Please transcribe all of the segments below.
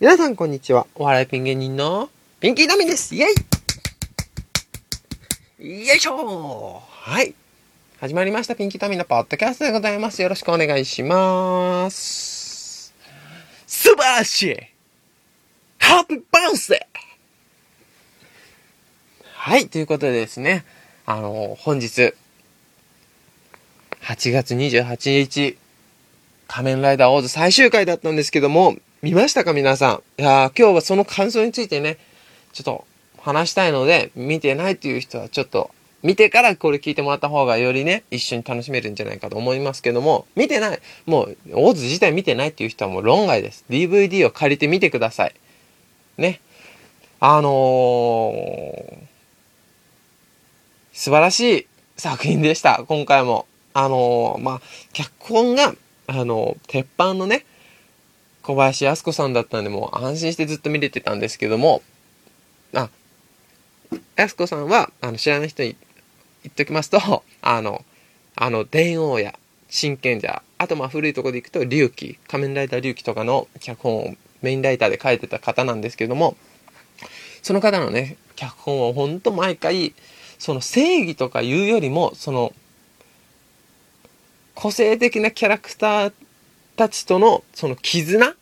皆さんこんにちは。お笑いピン芸人のピンキーダミですイェイよいしょはい。始まりました。ピンキーダミのポッドキャストでございます。よろしくお願いします。素晴らしいハッピーバースデーはい。ということでですね、あの、本日、8月28日、仮面ライダーオーズ最終回だったんですけども、見ましたか皆さん？いや今日はその感想についてね、ちょっと話したいので、見てないっていう人はちょっと、見てからこれ聞いてもらった方がよりね、一緒に楽しめるんじゃないかと思いますけども、見てない、もう、オーズ自体見てないっていう人はもう論外です。DVD を借りて見てください。ね。あのー、素晴らしい作品でした、今回も。あのー、まあ、脚本が、あのー、鉄板のね、小林靖子さんだったんで、もう安心してずっと見れてたんですけども、あ、靖子さんは、あの、知らない人に言っときますと、あの、あの、電王や、真剣者、あとまあ古いところでいくと、龍騎、仮面ライダー龍騎とかの脚本をメインライターで書いてた方なんですけども、その方のね、脚本をほんと毎回、その正義とかいうよりも、その、個性的なキャラクターたちとのその絆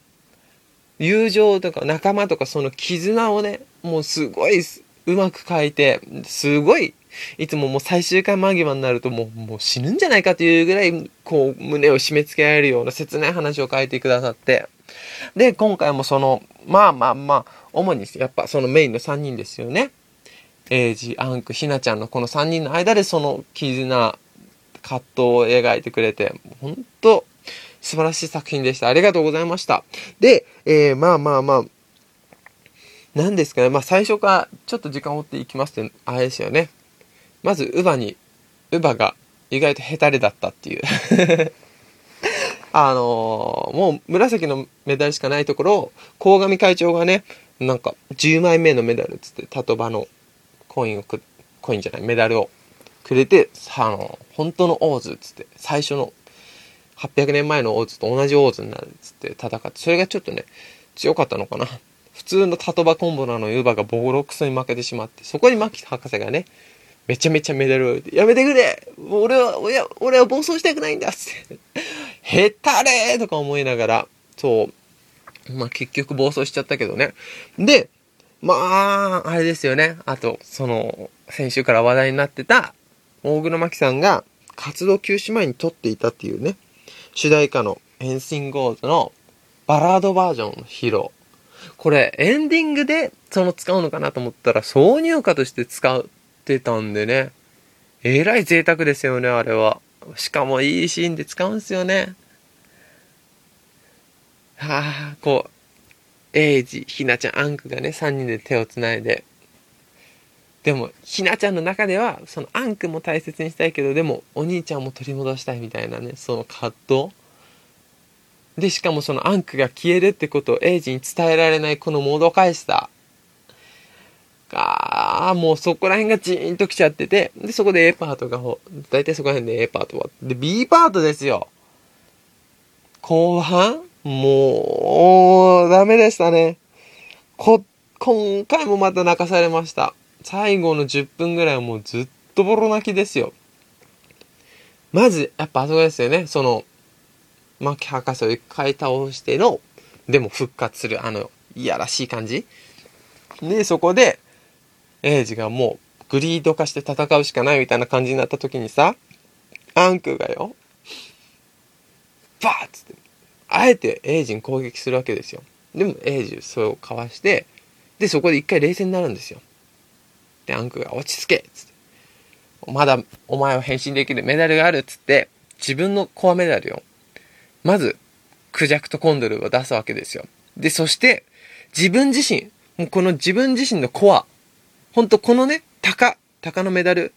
友情とか仲間とかその絆をね、もうすごいうまく書いて、すごい、いつももう最終回間際になるともうもう死ぬんじゃないかというぐらい、こう胸を締め付けられるような切ない話を書いてくださって、で、今回もその、まあまあまあ、主にやっぱそのメインの3人ですよね。エイジ、アンク、ひなちゃんのこの3人の間でその絆、葛藤を描いてくれて、本当素晴らしい作品でした。ありがとうございました。で、えー、まあまあまあ、何ですかね。まあ最初からちょっと時間を追っていきますと、あれですよね。まず、ウバに、ウバが意外とヘタレだったっていう。あのー、もう紫のメダルしかないところを、鴻上会長がね、なんか10枚目のメダルっつって、タトバのコインをく、コインじゃない、メダルをくれて、あの、本当のオーズっつって、最初の800年前のオーズと同じオーズになるっつって戦って、それがちょっとね、強かったのかな。普通のタトバコンボなのユーバがボロクソに負けてしまって、そこにマキ博士がね、めちゃめちゃメダルを置いて、やめてくれ俺は、俺は、俺は暴走したくないんだっつって。へったれーとか思いながら、そう。まあ結局暴走しちゃったけどね。で、まあ、あれですよね。あと、その、先週から話題になってた、大黒摩季さんが活動休止前に撮っていたっていうね、主題歌の Anything Goes のバラードバージョンの披露。これ、エンディングでその使うのかなと思ったら、挿入歌として使ってたんでね。えらい贅沢ですよね、あれは。しかもいいシーンで使うんすよね。はあ、こう、エイジ、ひなちゃん、アンクがね、3人で手をつないで。でも、ひなちゃんの中では、そのアンクも大切にしたいけど、でも、お兄ちゃんも取り戻したいみたいなね、その葛藤。で、しかもそのアンクが消えるってことをエイジに伝えられないこのもどかしさ。ああ、もうそこら辺がジーンときちゃってて、で、そこで A パートが、だいたいそこら辺で A パートは。で、B パートですよ。後半もう、ダメでしたね。こ、今回もまた泣かされました。最後の10分ぐらいはもうずっとボロ泣きですよ。まず、やっぱあそこですよね。その、牧博士を一回倒しての、でも復活する、あの、いやらしい感じ。で、そこで、エイジがもう、グリード化して戦うしかないみたいな感じになった時にさ、アンクがよ、バーッつって、あえてエイジに攻撃するわけですよ。でも、エイジそれをかわして、で、そこで一回冷静になるんですよ。で、アンクが落ち着けっつって。まだお前は変身できるメダルがあるっつって、自分のコアメダルを、まず、クジャクとコンドルを出すわけですよ。で、そして、自分自身、もうこの自分自身のコア、ほんとこのね、鷹、鷹のメダル、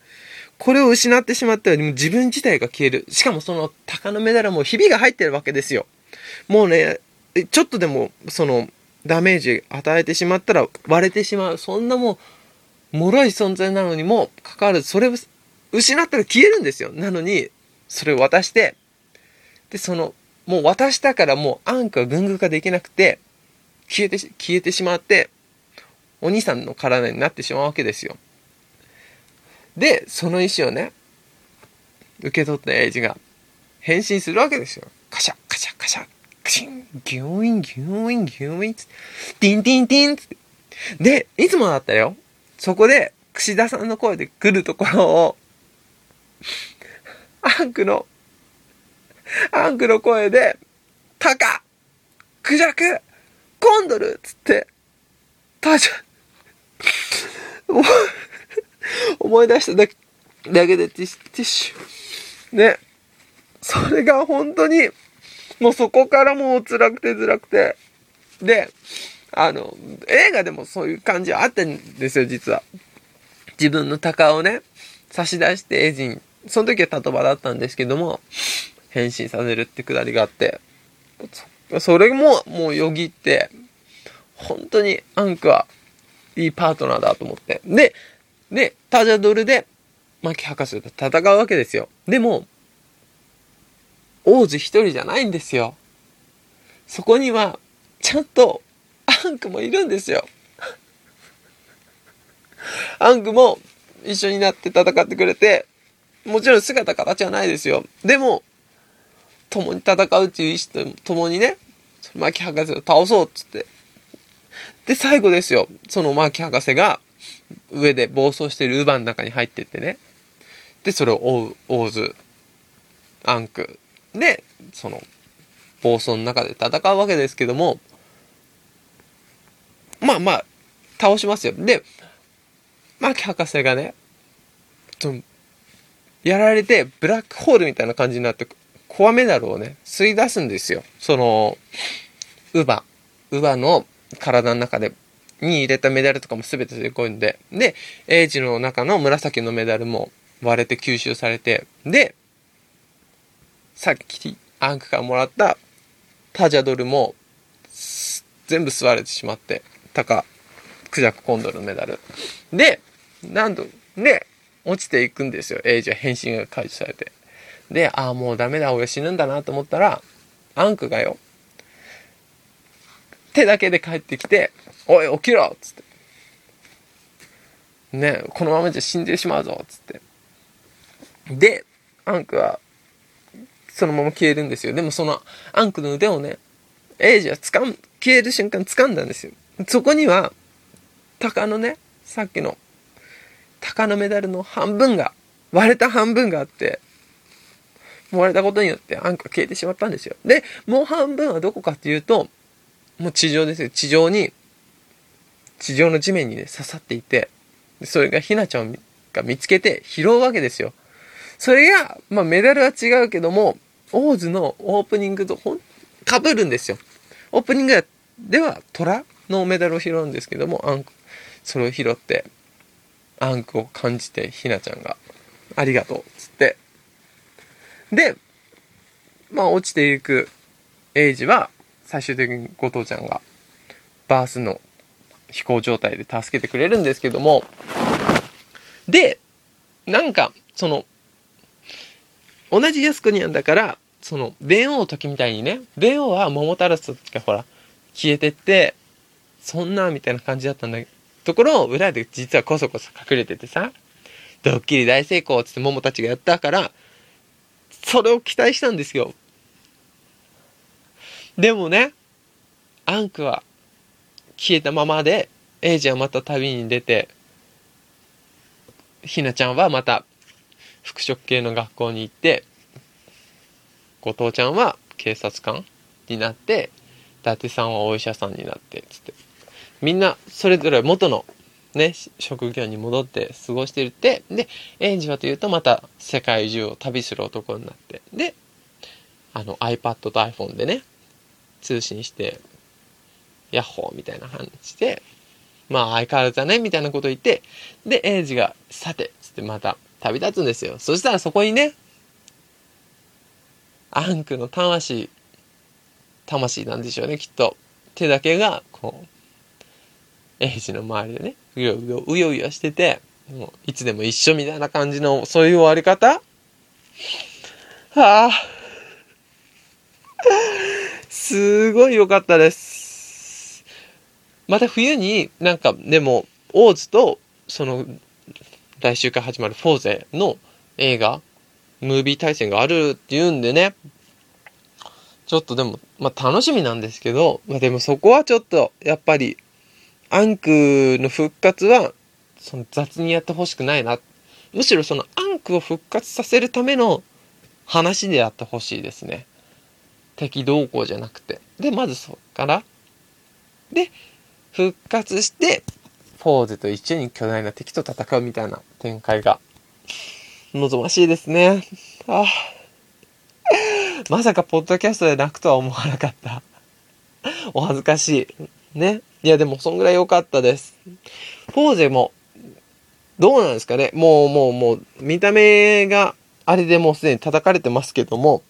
これを失ってしまったらも自分自体が消える。しかもその鷹のメダルもひびが入ってるわけですよ。もうね、ちょっとでも、その、ダメージ与えてしまったら割れてしまう。そんなもう、脆い存在なのにもかかわらず、それを失ったら消えるんですよ。なのに、それを渡して、で、その、もう渡したからもうアンクは軍具化できなくて、消えて、消えてしまって、お兄さんの体になってしまうわけですよ。で、その石をね、受け取ったエイジが変身するわけですよ。カシャ、カシャ、カシャ、クシン、ギューイン、ギューイン、ギューイン、つって、ティンティンティンって。で、いつもだったよ。そこで、串田さんの声で来るところを、アンクの、アンクの声で、タカクジャクコンドルつって、タジャ、思い出しただけだけでティッシュ。ね。それが本当に、もうそこからもう辛くて辛くて。で、あの、映画でもそういう感じはあったんですよ、実は。自分の鷹をね、差し出してエイジに、その時はタトバだったんですけども、変身させるってくだりがあって、それももうよぎって、本当にアンクはいいパートナーだと思って。で、で、タジャドルで、マキ博士と戦うわけですよ。でも、王子一人じゃないんですよ。そこには、ちゃんと、アンクもいるんですよ。アンクも一緒になって戦ってくれて、もちろん姿形はないですよ。でも、共に戦うっていう意志と共にね、マキ博士を倒そうっつって。で、最後ですよ。そのマキ博士が、上で暴走してる乳母の中に入ってってね。で、それを追う、オーズ、アンク。で、その、暴走の中で戦うわけですけども、まあまあ、倒しますよ。で、マキ博士がね、その、やられて、ブラックホールみたいな感じになって、コアメダルをね、吸い出すんですよ。その、乳母、乳母の体の中で。に入れたメダルとかも全てでこいんで、で、エイジの中の紫のメダルも割れて吸収されて、で、さっきアンクからもらったタジャドルも全部吸われてしまって、タカ、クジャクコンドルのメダル。で、なんと、で、落ちていくんですよ。エイジは変身が解除されて。で、ああ、もうダメだ、俺死ぬんだなと思ったら、アンクがよ、手だけで帰ってきて、おい、起きろっつって。ねこのままじゃ死んでしまうぞっつって。で、アンクは、そのまま消えるんですよ。でもその、アンクの腕をね、エイジは掴ん、消える瞬間掴んだんですよ。そこには、鷹のね、さっきの、鷹のメダルの半分が、割れた半分があって、割れたことによってアンクが消えてしまったんですよ。で、もう半分はどこかっていうと、もう地上ですよ。地上に、地上の地面にね、刺さっていて、それがひなちゃんが見つけて拾うわけですよ。それが、まあメダルは違うけども、オーズのオープニングとほん、被るんですよ。オープニングでは虎のメダルを拾うんですけども、アンク、それを拾って、アンクを感じて、ひなちゃんが、ありがとう、っつって。で、まあ落ちていくエイジは、最終的に後藤ちゃんがバースの飛行状態で助けてくれるんですけども、で、なんか、その、同じ靖国なんだから、その、電王時みたいにね、電王は桃太郎とかほら、消えてって、そんな、みたいな感じだったんだけどところを裏で実はこそこそ隠れててさ、ドッキリ大成功つって桃たちがやったから、それを期待したんですよ。でもね、アンクは消えたままで、エイジはまた旅に出て、ひなちゃんはまた服飾系の学校に行って、後藤ちゃんは警察官になって、伊達さんはお医者さんになって、つって。みんなそれぞれ元のね、職業に戻って過ごしてるって、で、エンジはというとまた世界中を旅する男になって、で、あの iPad と iPhone でね、通信して、ヤッホーみたいな話で、まあ相変わらずだね、みたいなこと言って、で、エイジが、さて、つってまた旅立つんですよ。そしたらそこにね、アンクの魂、魂なんでしょうね、きっと。手だけが、こう、エイジの周りでね、うようよ、うようよしてて、もういつでも一緒みたいな感じの、そういう終わり方はあ。すごい良かったです。また冬になんか、でも、オーズと、その、来週から始まるフォーゼの映画、ムービー対戦があるっていうんでね、ちょっとでも、まあ楽しみなんですけど、まあでもそこはちょっと、やっぱり、アンクの復活は、その雑にやってほしくないな。むしろそのアンクを復活させるための話でやってほしいですね。敵同行じゃなくて。で、まずそっから。で、復活して、フォーゼと一緒に巨大な敵と戦うみたいな展開が望ましいですね。ああ。まさかポッドキャストで泣くとは思わなかった。お恥ずかしい。ね。いや、でもそんぐらい良かったです。フォーゼも、どうなんですかねもう、もう、もう、見た目が、あれでもうすでに叩かれてますけども、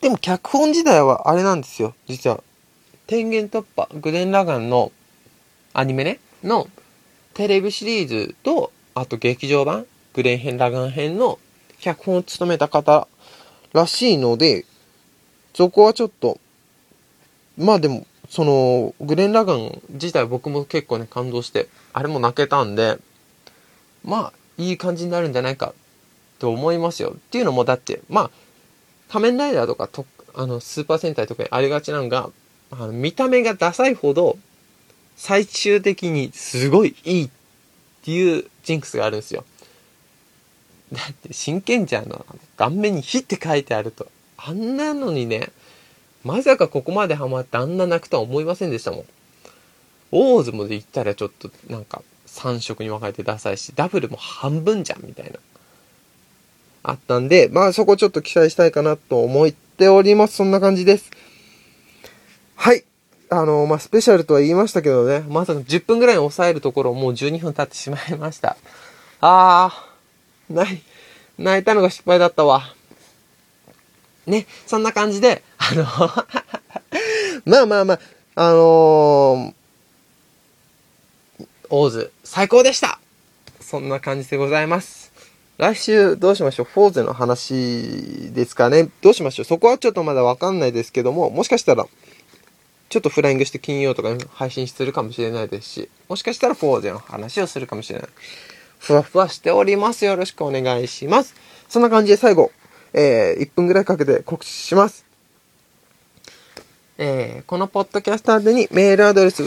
でも脚本自体はあれなんですよ。実は。天元突破、グレン・ラガンのアニメね、のテレビシリーズと、あと劇場版、グレン編、ラガン編の脚本を務めた方らしいので、そこはちょっと、まあでも、その、グレン・ラガン自体僕も結構ね、感動して、あれも泣けたんで、まあ、いい感じになるんじゃないかと思いますよ。っていうのも、だって、まあ、仮面ライダーとかと、あの、スーパー戦隊とかにありがちなのが、あの、見た目がダサいほど、最終的にすごいいいっていうジンクスがあるんですよ。だって、真剣じゃんの顔面に火って書いてあると、あんなのにね、まさかここまでハマってあんな泣くとは思いませんでしたもん。オーズもで言ったらちょっとなんか3色に分かれてダサいし、ダブルも半分じゃんみたいな。あったんで、まあそこちょっと期待したいかなと思っております。そんな感じです。はい。あの、まあ、スペシャルとは言いましたけどね、まさか10分ぐらいに抑えるところもう12分経ってしまいました。あー、泣い、泣いたのが失敗だったわ。ね、そんな感じで、あのまあまあまあ、あのー、オーズ、最高でしたそんな感じでございます。来週どうしましょう？フォーゼの話ですかねどうしましょう？そこはちょっとまだわかんないですけども、もしかしたら、ちょっとフライングして金曜とかに配信するかもしれないですし、もしかしたらフォーゼの話をするかもしれない。ふわふわしております。よろしくお願いします。そんな感じで最後、えー、1分ぐらいかけて告知します。えー、このポッドキャスト宛てにメールアドレス、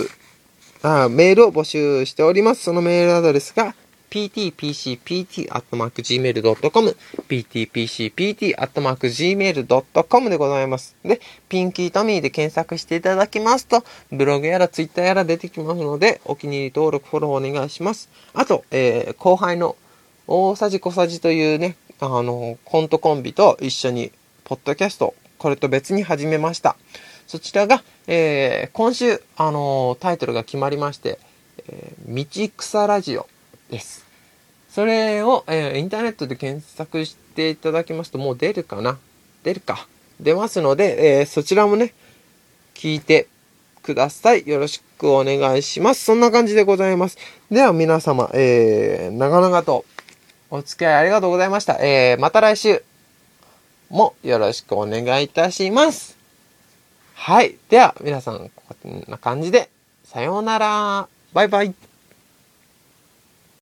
あメールを募集しております。そのメールアドレスが、ptpcpt.gmail.com ptpcpt.gmail.com でございます。で、ピンキートミーで検索していただきますと、ブログやらツイッターやら出てきますので、お気に入り登録、フォローお願いします。あと、えー、後輩の大さじ小さじというね、あの、コントコンビと一緒に、ポッドキャスト、これと別に始めました。そちらが、えー、今週、あのタイトルが決まりまして、えー、道草ラジオです。それを、えー、インターネットで検索していただきますと、もう出るかな？出るか？出ますので、えー、そちらもね、聞いてください。よろしくお願いします。そんな感じでございます。では皆様、えー、長々とお付き合いありがとうございました。えー、また来週もよろしくお願いいたします。はい。では、皆さん、こんな感じで、さようなら。バイバイ。